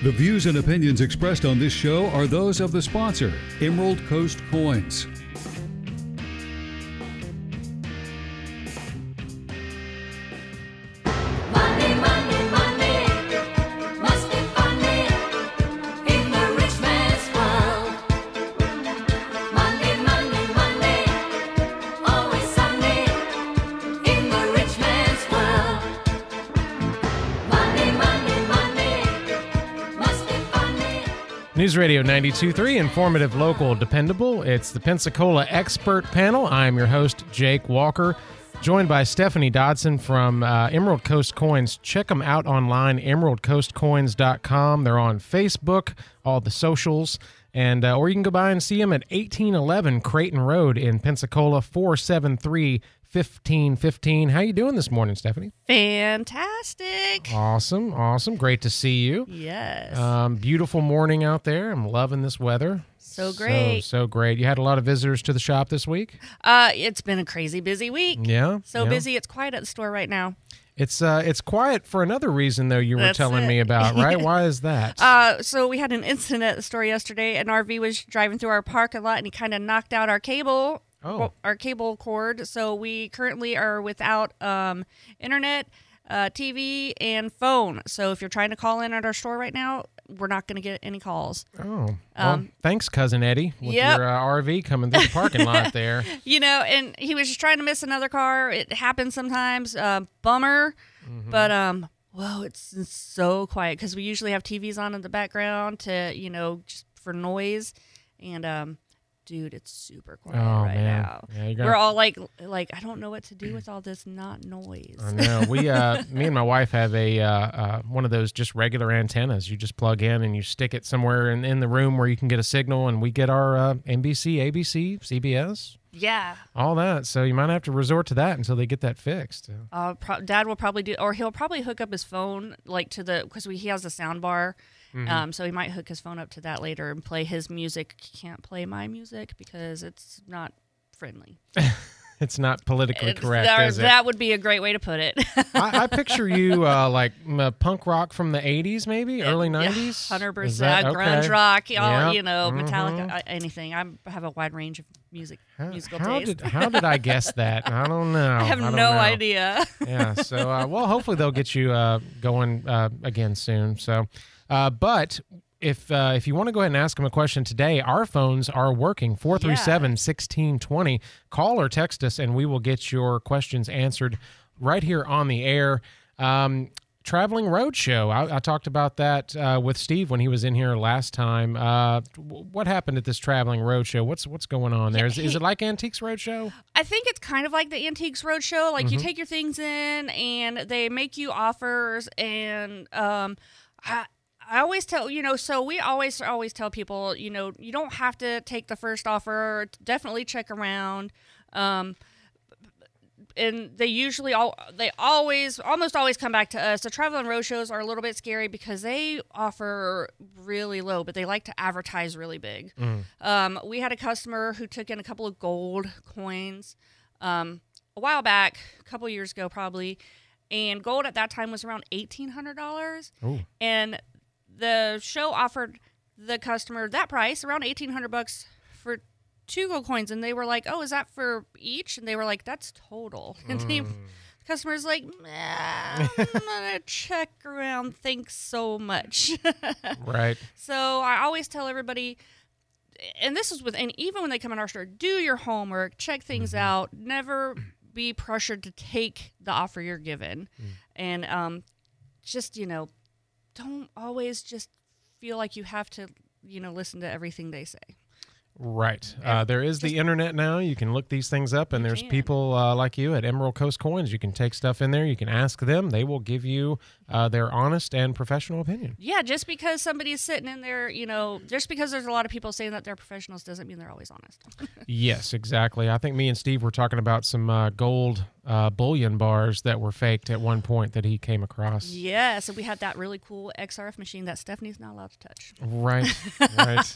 The views and opinions expressed on this show are those of the sponsor, Emerald Coast Coins. Radio 92.3, informative, local, dependable. It's the Pensacola Expert Panel. I'm your host, Jake Walker, joined by Stephanie Dodson from uh, Emerald Coast Coins. Check them out online, emeraldcoastcoins.com. They're on Facebook, all the socials, and uh, or you can go by and see them at 1811 Creighton Road in Pensacola, 473 1515. How you doing this morning, Stephanie? Fantastic. Awesome, awesome. Great to see you. Yes. Um, beautiful morning out there. I'm loving this weather. So great. So, so great. You had a lot of visitors to the shop this week. uh, it's been a crazy busy week. Yeah. So yeah. busy, it's quiet at the store right now. It's uh, it's quiet for another reason though. You were That's telling me about right? Why is that? Uh, so we had an incident at the store yesterday. An RV was driving through our parking lot and he kind of knocked out our cable, Oh. our cable cord. So we currently are without um, internet, uh, TV, and phone. So if you're trying to call in at our store right now, we're not going to get any calls. oh, well, um, thanks, cousin Eddie, with Yep. your uh, RV coming through the parking lot there. You know, and he was just trying to miss another car. It happens sometimes. Uh, bummer, but um, whoa, it's so quiet because we usually have TVs on in the background to you know just for noise, and um, dude, it's super quiet Oh right man, now. yeah, gonna We're all like, like I don't know what to do with all this not noise. I know. We, uh, me and my wife have a uh, uh, one of those just regular antennas. You just plug in and you stick it somewhere in, in the room where you can get a signal, and we get our uh, NBC, ABC, CBS, yeah, all that. So you might have to resort to that until they get that fixed. uh, pro- Dad will probably do, or he'll probably hook up his phone like to the because he has a sound bar. Mm-hmm. Um, so he might hook his phone up to that later and play his music. Can't play my music because it's not friendly. It's not politically It's- correct, that, is it? that would be a great way to put it. I, I picture you uh, like m- uh, punk rock from the '80s, maybe early '90s. Hundred percent okay. grunge rock, all, Yeah. you know, Mhm. Metallica, uh, anything. I'm, I have a wide range of music How, musical how taste. did how did I guess that? I don't know. I have don't no know. idea. yeah. So, uh, well, hopefully they'll get you uh, going uh, again soon. So, uh, but if uh, if you want to go ahead and ask them a question today, our phones are working 437 1620. Call or text us, and we will get your questions answered right here on the air. Um, Traveling Roadshow. I, I talked about that uh, with Steve when he was in here last time. Uh, what happened at this Traveling Roadshow? What's what's going on there? Is, is it like Antiques Roadshow? I think it's kind of like the Antiques Roadshow. Like Mm-hmm. you take your things in and they make you offers, and um, I. I always tell you know, so we always always tell people, you know, you don't have to take the first offer. Definitely check around. Um, and they usually all they always almost always come back to us. The travel and road shows are a little bit scary because they offer really low, but they like to advertise really big. Um, we had a customer who took in a couple of gold coins um, a while back, a couple years ago probably, and gold at that time was around eighteen hundred dollars, and the show offered the customer that price around eighteen hundred bucks for two gold coins, and they were like, "Oh, is that for each?" And they were like, "That's total." And mm. the customer's like, "I'm gonna check around. Thanks so much." Right. so I always tell everybody, and this is with, and even when they come in our store, do your homework, check things mm-hmm. out, never be pressured to take the offer you're given, mm. and um, just you know, don't always just feel like you have to, you know, listen to everything they say. Right. Uh, there is the internet now. You can look these things up, and there's people uh, like you at Emerald Coast Coins. You can take stuff in there. You can ask them. They will give you uh, their honest and professional opinion. Yeah, just because somebody's sitting in there, you know, just because there's a lot of people saying that they're professionals doesn't mean they're always honest. yes, exactly. I think me and Steve were talking about some uh, gold uh, bullion bars that were faked at one point that he came across. yeah, so we had that really cool XRF machine that Stephanie's not allowed to touch. Right. Right.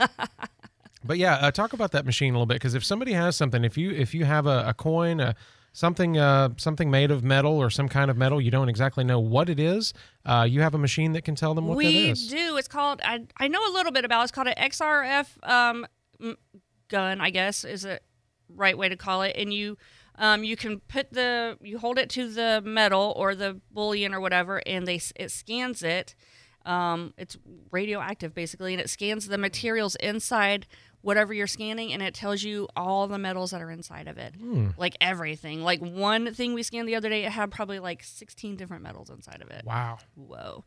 But yeah, uh, talk about that machine a little bit because if somebody has something, if you if you have a, a coin, a something uh, something made of metal or some kind of metal. You don't exactly know what it is. Uh, you have a machine that can tell them what that we is. do. It's called. I I know a little bit about. it. It's called an XRF um, gun. I guess is a right way to call it. And you um, you can put the you hold it to the metal or the bullion or whatever, and they it scans it. Um, it's radioactive basically, and it scans the materials inside whatever you're scanning, and it tells you all the metals that are inside of it, Hmm. like everything. Like one thing we scanned the other day, it had probably like 16 different metals inside of it. Wow. Whoa.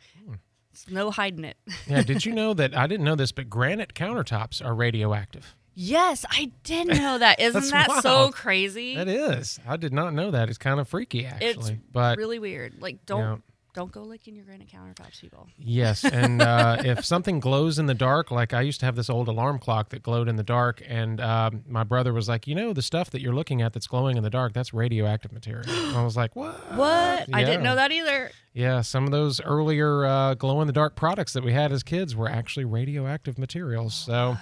It's no hiding it. Yeah. did you know that? I didn't know this, but granite countertops are radioactive. yes, I did know that. Isn't that so crazy? That is. I did not know that. It's kind of freaky, actually. it's but really weird. Like don't Yeah. Don't go licking your granite countertops, people. Yes, and uh, if something glows in the dark, like I used to have this old alarm clock that glowed in the dark, and um, my brother was like, "You know, the stuff that you're looking at that's glowing in the dark, that's radioactive material." And I was like, "What?" What? I didn't know that either. Yeah, some of those earlier uh, glow in the dark products that we had as kids were actually radioactive materials. So,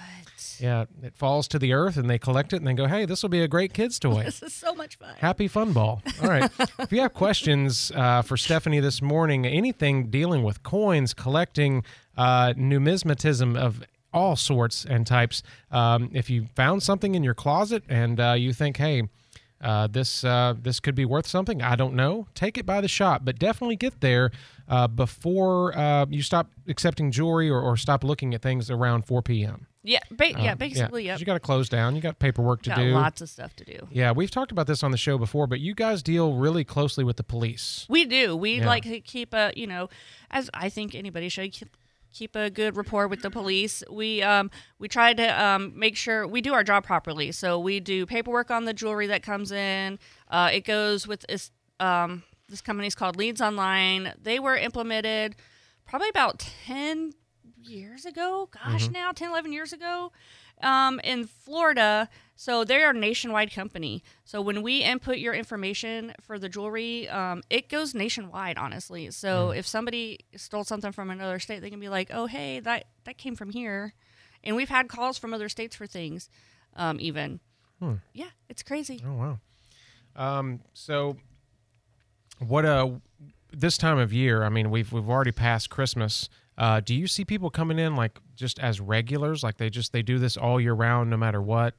yeah, it falls to the earth, and they collect it, and they go, "Hey, this will be a great kids' toy." This is so much fun. Happy Fun Ball. All right. if you have questions uh, for Stephanie this morning, anything dealing with coins, collecting, uh, numismatism of all sorts and types, um, if you found something in your closet and uh, you think, hey, uh, this uh, this could be worth something. I don't know. Take it by the shop, but definitely get there uh, before uh, you stop accepting jewelry or, or stop looking at things around 4 p.m. Yeah, ba- yeah, Um, basically, 'cause yep. You got to close down. You got paperwork to Got do. lots of stuff to do. Yeah, we've talked about this on the show before, but you guys deal really closely with the police. We do. We Yeah. like to keep a, you know, as I think anybody should keep, keep a good rapport with the police. We um we try to um make sure we do our job properly. So we do paperwork on the jewelry that comes in. Uh, it goes with this um this company's called Leads Online. They were implemented probably about 10 years ago. Gosh, now 10 11 years ago. Um, in Florida, so they're a nationwide company. So when we input your information for the jewelry, um, it goes nationwide. Honestly, so if somebody stole something from another state, they can be like, "Oh, hey, that that came from here," and we've had calls from other states for things, um, even. Yeah, it's crazy. Oh wow. Um, so what uh this time of year, I mean we've we've already passed Christmas. Uh, do you see people coming in like just as regulars, like they just they do this all year round no matter what?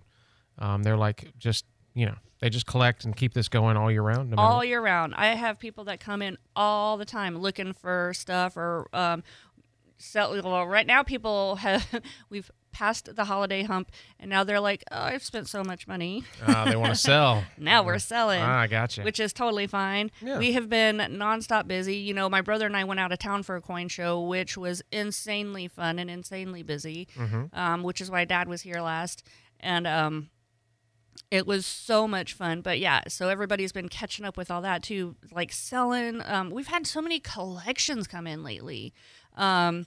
Um, they're like just you know, they just collect and keep this going all year round no all year round. I have people that come in all the time looking for stuff or um, sell. Well, right now, people have we've passed the holiday hump, and now they're like, "Oh, I've spent so much money. Ah, they want to sell. Now we're selling." Ah, I gotcha. Which is totally fine. Yeah. We have been nonstop busy. You know, my brother and I went out of town for a coin show, which was insanely fun and insanely busy. Mm-hmm. Um, which is why Dad was here last, and um, it was so much fun. But yeah, so everybody's been catching up with all that too, like selling. Um, we've had so many collections come in lately. Um,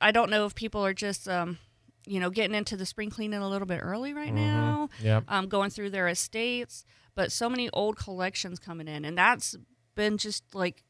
I don't know if people are just, um, you know, getting into the spring cleaning a little bit early right now, Yep. um, going through their estates. But so many old collections coming in, and that's been just like,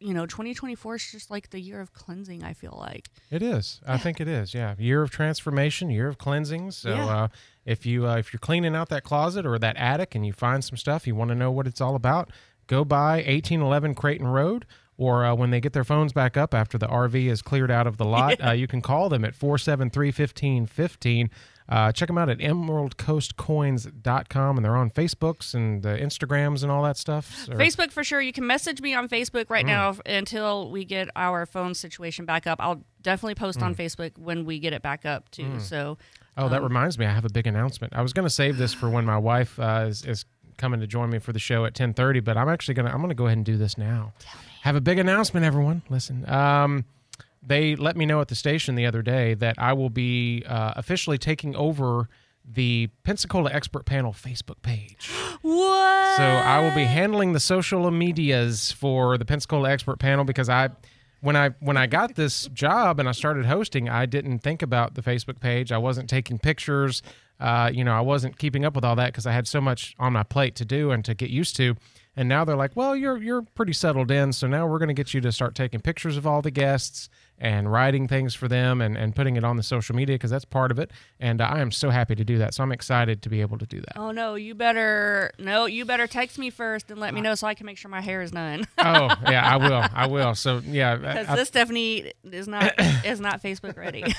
you know, 2024 is just like the year of cleansing. I feel like. It is. I think it is. Yeah, year of transformation, year of cleansing. So Yeah. uh, if you uh, if you're cleaning out that closet or that attic and you find some stuff you want to know what it's all about, go by 1811 Creighton Road. Or uh, when they get their phones back up after the RV is cleared out of the lot, uh, you can call them at 473 1515. Uh, check them out at emeraldcoastcoins.com and they're on Facebooks and uh, Instagrams and all that stuff. Or- Facebook for sure. You can message me on Facebook Mm. right now until we get our phone situation back up. I'll definitely post Mm. on Facebook when we get it back up too. So Oh, that reminds me. I have a big announcement. I was going to save this for when my wife uh, is, is coming to join me for the show at 10:30, but I'm actually going to I'm going to go ahead and do this now. Have a big announcement, everyone. Listen. Um, they let me know at the station the other day that I will be uh, officially taking over the Pensacola Expert Panel Facebook page. what? So I will be handling the social medias for the Pensacola Expert Panel because I, when I when I got this job and I started hosting, I didn't think about the Facebook page. I wasn't taking pictures. Uh, you know, I wasn't keeping up with all that because I had so much on my plate to do and to get used to. And now they're like, "Well, you're you're pretty settled in, so now we're going to get you to start taking pictures of all the guests and writing things for them and, and putting it on the social media because that's part of it. And uh, I am so happy to do that. So I'm excited to be able to do that. Oh no, you better no, you better text me first and let me know so I can make sure my hair is done. oh yeah, I will. I will. So yeah, Because this Stephanie is not is not Facebook ready.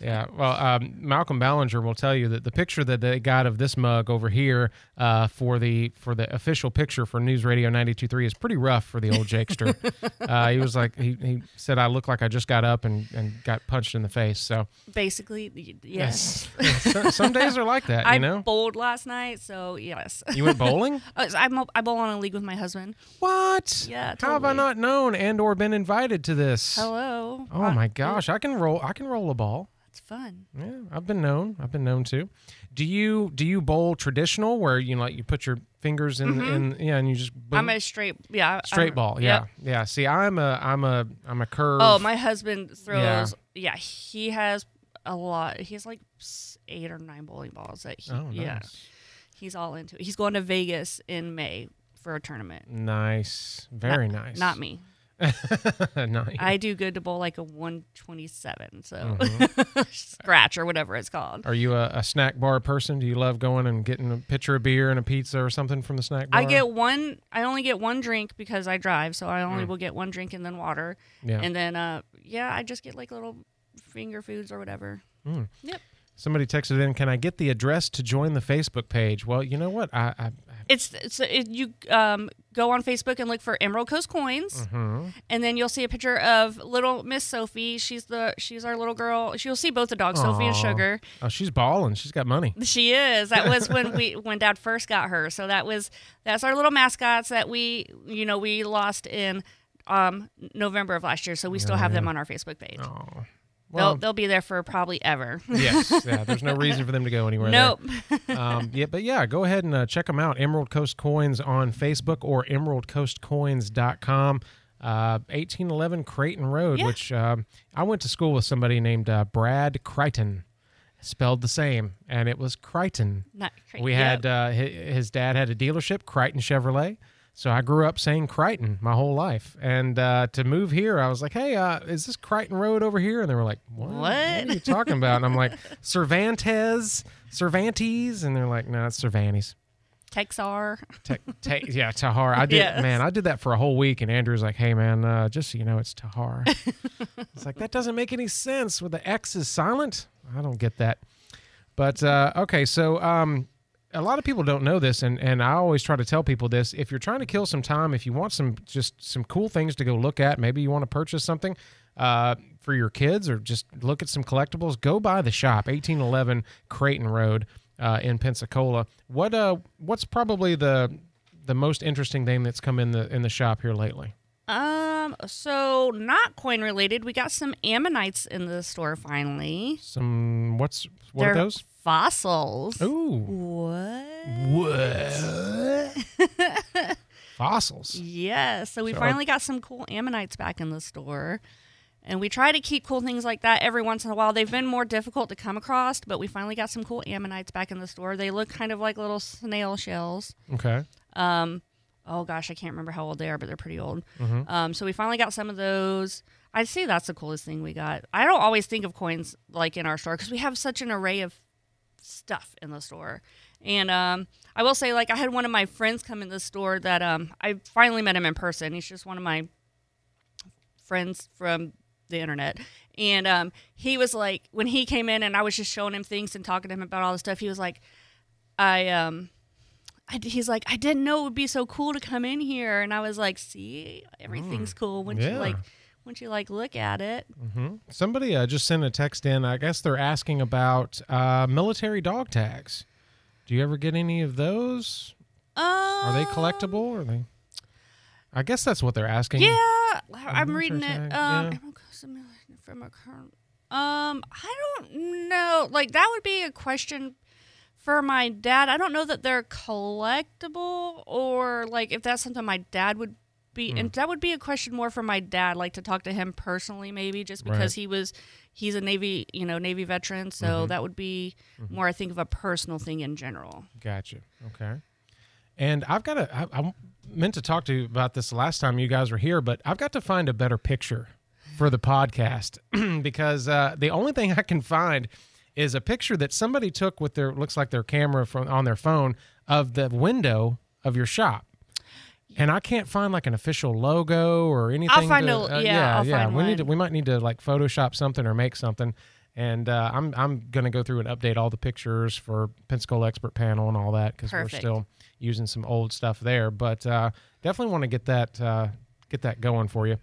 Yeah, well, um, Malcolm Ballinger will tell you that the picture that they got of this mug over here uh, for the for the official picture for News Radio 92.3 is pretty rough for the old Jakester. uh, he was like, he, he said, I look like I just got up and, and got punched in the face. So Basically, y- yes. some, some days are like that, you I know. bowled last night, so yes. You went bowling? I'm a, I bowl on a league with my husband. What? Yeah, How have I not known and or been invited to this? Hello. Oh Uh, my gosh, I can roll. I can roll a ball. It's fun. Yeah, I've been known. I've been known to. Do you do you bowl traditional where you know, like you put your fingers in in yeah and you just boom, Mm-hmm. I'm a straight yeah straight I'm- ball? yep. Yeah, yeah. See, I'm a I'm a I'm a curve. Oh, my husband throws. Yeah. Yeah. he has a lot. He has like eight or nine bowling balls that he. Oh, Yeah, he's all into it. He's going to Vegas in May for a tournament. Nice, very Not- nice. Not me. nice. I do good to bowl like a 127, so Mm-hmm. scratch or whatever it's called. Are you a, a snack bar person? Do you love going and getting a pitcher of beer and a pizza or something from the snack bar? I get one. I only get one drink because I drive, so I only Mm. will get one drink and then water, yeah. and then uh yeah, I just get like little finger foods or whatever. Yep. Somebody texted in, "Can I get the address to join the Facebook page?" Well, you know what? I, I It's it's it, you um go on Facebook and look for Emerald Coast Coins, mhm. and then you'll see a picture of little Miss Sophie. She's the she's our little girl. You'll see both the dogs, Sophie and Sugar. oh, she's balling. She's got money. She is. That was when we when Dad first got her. So that was that's our little mascots that we you know we lost in um November of last year. So we still have them on our Facebook page. Oh, They'll well, they'll be there for probably ever. yes, yeah. There's no reason for them to go anywhere. nope. um, yeah, but yeah, go ahead and uh, check them out. Emerald Coast Coins on Facebook or emeraldcoastcoins.com. Uh, 1811 Creighton Road, Yeah. which um, I went to school with somebody named uh, Brad Crichton, spelled the same, and it was Crichton. Not We yep. had uh, hi- his dad had a dealership, Crichton Chevrolet. So I grew up saying Crichton my whole life, and uh, to move here, I was like, "Hey, uh, is this Crichton Road over here?" And they were like, "What? What? are you talking about?" And I'm like, "Cervantes, Cervantes," and they're like, "No, it's Cervantes." Texar. Te- te- yeah, Tahar. I did, Yes. man. I did that for a whole week, and Andrew's like, "Hey, man, uh, just so you know, it's Tahar." it's like that doesn't make any sense. With the X is silent. I don't get that. But uh, okay, so um, a lot of people don't know this, and and I always try to tell people this. If you're trying to kill some time, if you want some just some cool things to go look at, maybe you want to purchase something. Uh, for your kids, or just look at some collectibles. Go by the shop, eighteen eleven Creighton Road uh, in Pensacola. What uh, what's probably the the most interesting thing that's come in the in the shop here lately? Um. So not coin related. We got some ammonites in the store finally. Some what's what They're are those? Fossils. Ooh, What? what? Fossils. Yeah. So we So- finally got some cool ammonites back in the store. And we try to keep cool things like that every once in a while. They've been more difficult to come across, but we finally got some cool ammonites back in the store. They look kind of like little snail shells. Okay. Um, oh gosh, I can't remember how old they are, but they're pretty old. Mhm. Um, so we finally got some of those. I'd say that's the coolest thing we got. I don't always think of coins like in our store because we have such an array of stuff in the store. And um, I will say, like, I had one of my friends come in the store that um, I finally met him in person. He's just one of my friends from the internet. And um, he was like, when he came in and I was just showing him things and talking to him about all the stuff, he was like, I, um, I, he's like, I didn't know it would be so cool to come in here. And I was like, see, everything's cool when yeah. you like, once you like look at it. hmm Somebody uh, just sent a text in. I guess they're asking about uh, military dog tags. Do you ever get any of those? Are they Um, collectible? Are they? I guess that's what they're asking. Yeah, I'm reading tag, it. yeah. Um, Coast from a current. Um, I don't know. Like that would be a question for my dad. I don't know that they're collectible or like if that's something my dad would be. Hmm. And that would be a question more for my dad, like to talk to him personally, maybe just because Right. he was he's a Navy, you know, Navy veteran. So Mm-hmm. that would be more, I think, of a personal thing in general. Gotcha. Okay. And I've got to. I, I meant to talk to you about this last time you guys were here, but I've got to find a better picture for the podcast because uh, the only thing I can find is a picture that somebody took with their looks like their camera from on their phone of the window of your shop. And I can't find like an official logo or anything. I'll find to- a- uh, yeah, yeah, I'll yeah. we need to, we might need to like Photoshop something or make something. And uh, I'm I'm gonna go through and update all the pictures for Pensacola Expert Panel and all that because we're still using some old stuff there. But uh, definitely want to get that uh, get that going for you.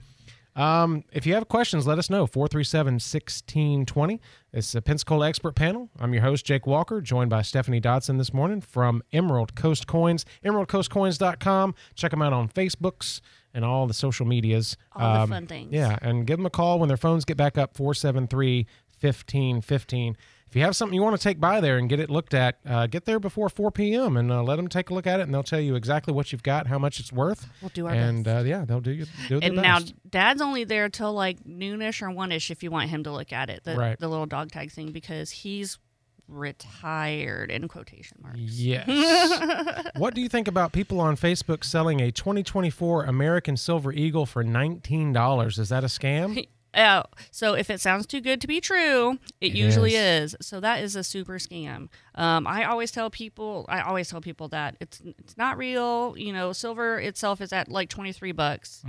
Um, if you have questions, let us know. 437 1620. It's the Pensacola Expert Panel. I'm your host, Jake Walker, joined by Stephanie Dodson this morning from Emerald Coast Coins. EmeraldCoastCoins.com. Check them out on Facebooks and all the social medias. All the Um, fun things. Yeah, and give them a call when their phones get back up 473 1515. If you have something you want to take by there and get it looked at, uh, get there before 4 p.m. and uh, let them take a look at it, and they'll tell you exactly what you've got, how much it's worth. We'll do our and best. uh, yeah, they'll do you do their And now best. dad's only there till like noonish or one-ish if you want him to look at it, the, Right. the little dog tag thing, because he's retired in quotation marks. Yes. what do you think about people on Facebook selling a 2024 American Silver Eagle for $19? Is that a scam? Oh, so if it sounds too good to be true, it, It usually is. is. So that is a super scam. Um, I always tell people, I always tell people that it's it's not real. You know, silver itself is at like twenty three bucks.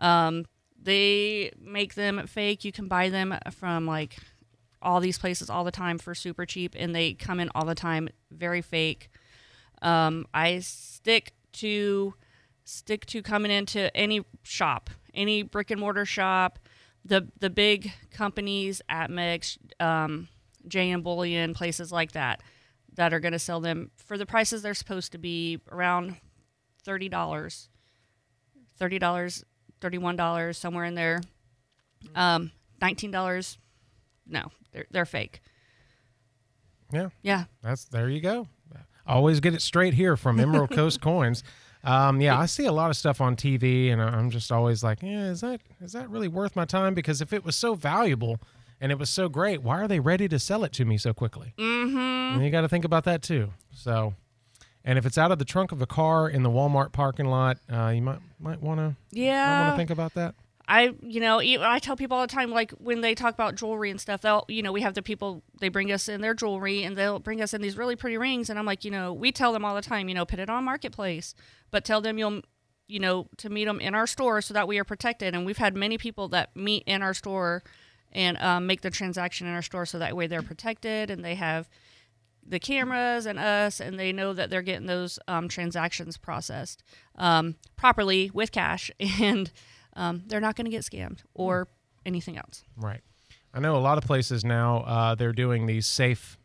Um, they make them fake. You can buy them from like all these places all the time for super cheap, and they come in all the time very fake. Um, I stick to stick to coming into any shop, any brick and mortar shop, the the big companies, APMEX, um, JM Bullion, places like that, that are going to sell them for the prices they're supposed to be around thirty dollars, thirty dollars, thirty one dollars, somewhere in there. Um, nineteen dollars. No, they're they're fake. Yeah. Yeah, That's there you go. Always get it straight here from Emerald Coast Coins. Um, yeah, I see a lot of stuff on TV, and I'm just always like, yeah, is that is that really worth my time? Because if it was so valuable and it was so great, why are they ready to sell it to me so quickly? Mm-hmm. And you got to think about that too. So, and if it's out of the trunk of a car in the Walmart parking lot, uh, you might might want to yeah. want to think about that. I, you know, I tell people all the time, like when they talk about jewelry and stuff, they'll, you know, we have the people, they bring us in their jewelry and they'll bring us in these really pretty rings. And I'm like, you know, we tell them all the time, you know, put it on Marketplace, but tell them you'll, you know, to meet them in our store so that we are protected. And we've had many people that meet in our store and um, make the transaction in our store so that way they're protected and they have the cameras and us and they know that they're getting those um, transactions processed um, properly with cash and um, they're not going to get scammed or anything else Right. I know a lot of places now uh, they're doing these safe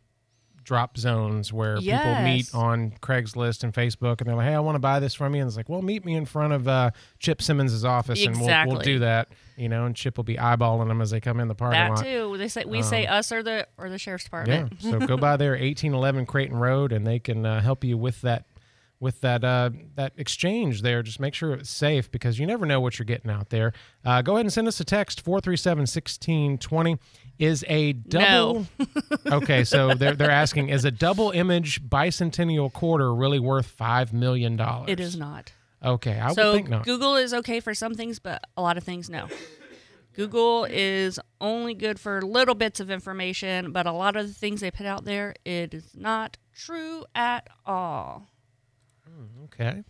drop zones where people meet on Craigslist and Facebook, and they're like, "Hey, I want to buy this from you." And it's like, "Well, meet me in front of uh, Chip Simmons' office, and we'll, we'll do that." You know, and Chip will be eyeballing them as they come in the parking that lot. too they say we say us or the or the sheriff's department. Yeah. so go by there, eighteen eleven Creighton Road, and they can uh, help you with that with that uh, that exchange there. Just make sure it's safe because you never know what you're getting out there. Uh, go ahead and send us a text 437-1620. Is a double Okay, so they're they're asking is a double image bicentennial quarter really worth 5 million dollars? it is not Okay, I so would think not. google is okay for some things but a lot of things no google is only good for little bits of information but a lot of the things they put out there it is not true at all Okay.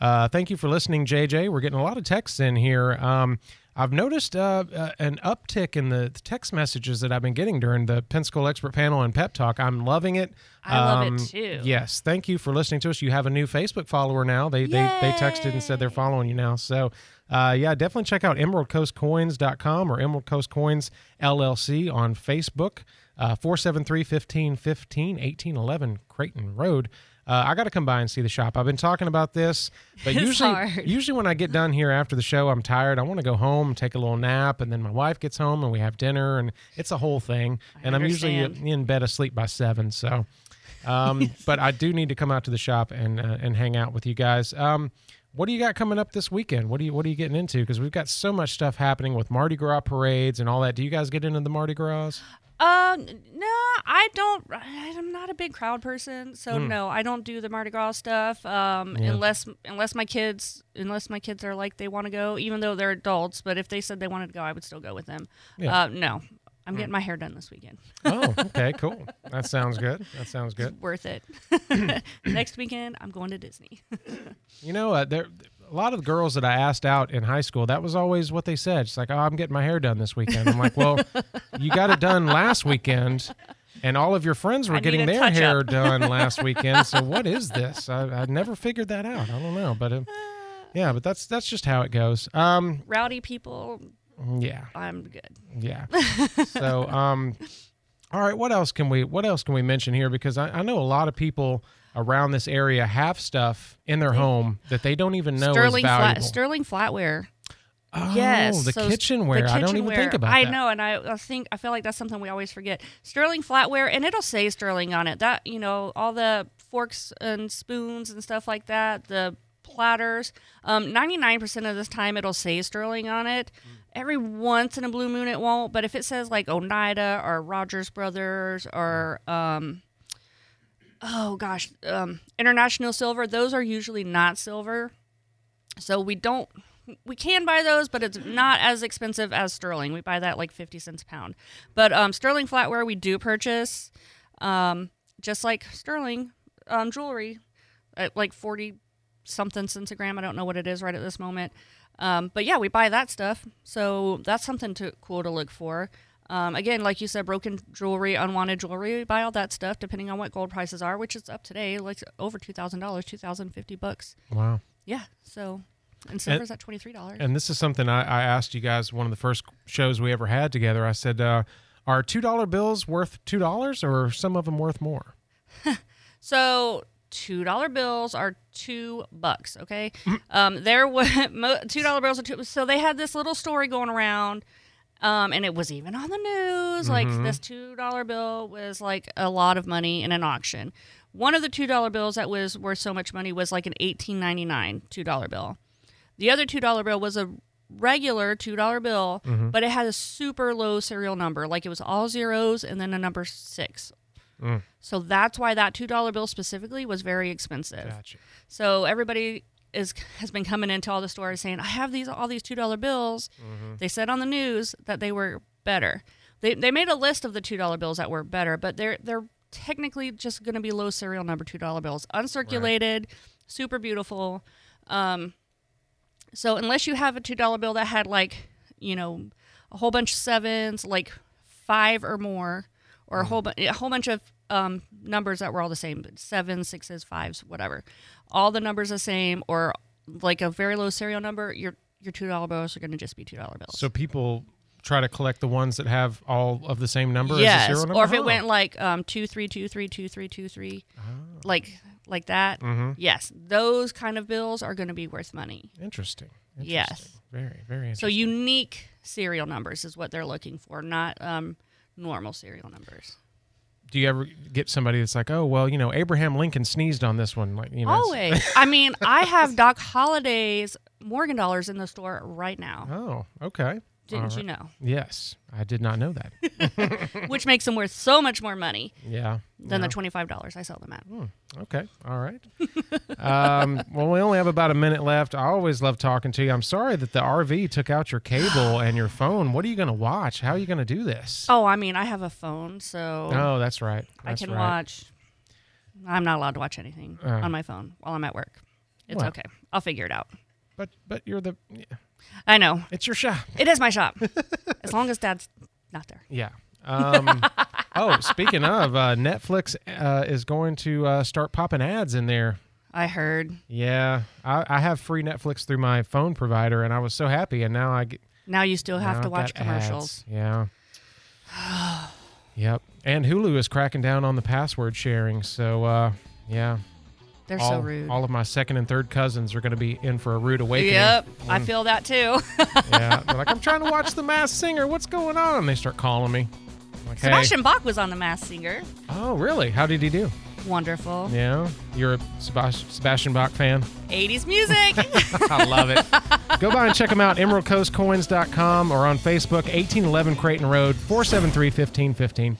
Uh, thank you for listening, JJ. We're getting a lot of texts in here. Um, I've noticed uh, uh, an uptick in the text messages that I've been getting during the Pensacola Expert Panel and Pep Talk. I'm loving it. I love it Um, too. Yes, thank you for listening to us. You have a new Facebook follower now. They they, they texted and said they're following you now. So, uh, yeah, definitely check out emeraldcoastcoins.com or Emerald Coast Coins LLC on Facebook. Uh, 473 1515 1811 Creighton Road. Uh, I got to come by and see the shop. I've been talking about this, but It's usually, hard. usually when I get done here after the show, I'm tired. I want to go home take a little nap, and then my wife gets home and we have dinner, and it's a whole thing. and I'm usually in bed asleep by seven. So, um, but I do need to come out to the shop and uh, and hang out with you guys. Um, what do you got coming up this weekend? What do you What are you getting into? Because we've got so much stuff happening with Mardi Gras parades and all that. Do you guys get into the Mardi Gras? Uh, no, I don't. I'm not a big crowd person, so no, I don't do the Mardi Gras stuff. Um. Yeah. unless unless my kids unless my kids are like they want to go, even though they're adults. But if they said they wanted to go, I would still go with them. Yeah. Uh, no, I'm getting my hair done this weekend. Oh, okay, cool. That sounds good. That sounds good. Worth it. Next weekend, I'm going to Disney. You know, uh, there a lot of the girls that I asked out in high school. That was always what they said. It's like, oh, I'm getting my hair done this weekend. I'm like, well, you got it done last weekend, and all of your friends were I getting their hair done last weekend. So what is this? I, I never figured that out. I don't know, but uh, yeah, but that's that's just how it goes. Um, Rowdy people, yeah, I'm good. yeah. so, um, all right. What else can we What else can we mention here? Because I, I know a lot of people around this area have stuff in their home that they don't even know Sterling is valuable. flat, Sterling flatware. Oh, yes, the so kitchenware. the I don't even think about I that. know, and I, I think I feel like that's something we always forget. Sterling flatware, and it'll say Sterling on it. That you know, all the forks and spoons and stuff like that, the platters. Um, Ninety-nine percent of this time, it'll say Sterling on it. Every once in a blue moon, it won't. But if it says like Oneida or Rogers Brothers or um, oh gosh, um, International Silver, those are usually not silver. So we don't we can buy those, but it's not as expensive as sterling. We buy that like 50 cents a pound. But um, sterling flatware we do purchase, um, just like sterling um, jewelry, at like 40 something cents a gram. I don't know what it is right at this moment. Um, but yeah, we buy that stuff. So that's something to cool to look for. Um, again, like you said, broken jewelry, unwanted jewelry, we buy all that stuff depending on what gold prices are, which is up today, like over two thousand dollars, two thousand fifty bucks. Wow. Yeah. So, and silver's at twenty three dollars. And this is something I, I asked you guys one of the first shows we ever had together. I said, uh, "Are two dollar bills worth two dollars, or are some of them worth more?" So two dollar bills are two bucks. Okay, um, there was two dollar bills are two. So they had this little story going around, um, and it was even on the news. Like this two dollar bill was like a lot of money in an auction. One of the two dollar bills that was worth so much money was like an eighteen ninety nine two dollar bill. The other two dollar bill was a regular two dollar bill, mm-hmm. but it had a super low serial number. Like it was all zeros and then a number six. Mm. So that's why that two dollar bill specifically was very expensive. Gotcha. So everybody is has been coming into all the stores saying, "I have these all these two dollar bills." Mm-hmm. They said on the news that they were better. They they made a list of the two dollar bills that were better, but they're they're technically just going to be low serial number two dollar bills, uncirculated, super beautiful. Um, so unless you have a two dollar bill that had like you know a whole bunch of sevens, like five or more, or a whole bu- a whole bunch of um, numbers that were all the same, sevens, sixes, fives, whatever, all the numbers the same, or like a very low serial number, your your two dollar bills are going to just be two dollar bills. So people try to collect the ones that have all of the same number as yes, the serial number. or if it went like um, two three two three two three two three, like like that. Mhm. Yes, those kind of bills are going to be worth money. Interesting. Yes. Interesting. Very, very So unique serial numbers is what they're looking for, not um, normal serial numbers. Do you ever get somebody that's like, oh, well, you know, Abraham Lincoln sneezed on this one, like you know? Always. I mean, I have Doc Holliday's Morgan dollars in the store right now. Oh, okay. Didn't All you know? Yes, I did not know that. Which makes them worth so much more money yeah. than yeah. the twenty-five dollars I sell them at. Okay. All right. um, well, we only have about a minute left. I always love talking to you. I'm sorry that the RV took out your cable and your phone. What are you going to watch? How are you going to do this? Oh, I mean, I have a phone, so Oh, that's right. I can right. watch. I'm not allowed to watch anything Oh. on my phone while I'm at work. It's Well. okay. I'll figure it out. But but you're the I know. it's your shop. It is my shop. as long as dad's not there. Yeah. Um, oh, speaking of, uh, Netflix uh, is going to uh, start popping ads in there. I heard. Yeah, I, I have free Netflix through my phone provider, and I was so happy. And now I get Now you still have to watch commercials. ads. Yeah. yep. And Hulu is cracking down on the password sharing. So uh, yeah, They're all, so rude. all of my second and third cousins are going to be in for a rude awakening. Yep, I mm. feel that too. yeah, they're like, I'm trying to watch The Masked Singer. What's going on? And they start calling me. Like, hey. Sebastian Bach was on The Masked Singer. Oh, really? How did he do? Wonderful. Yeah, you're a Sebas- Sebastian Bach fan. 80s music. I love it. Go by and check them out, emeraldcoastcoins.com or on Facebook, 1811 Creighton Road, 473 1515.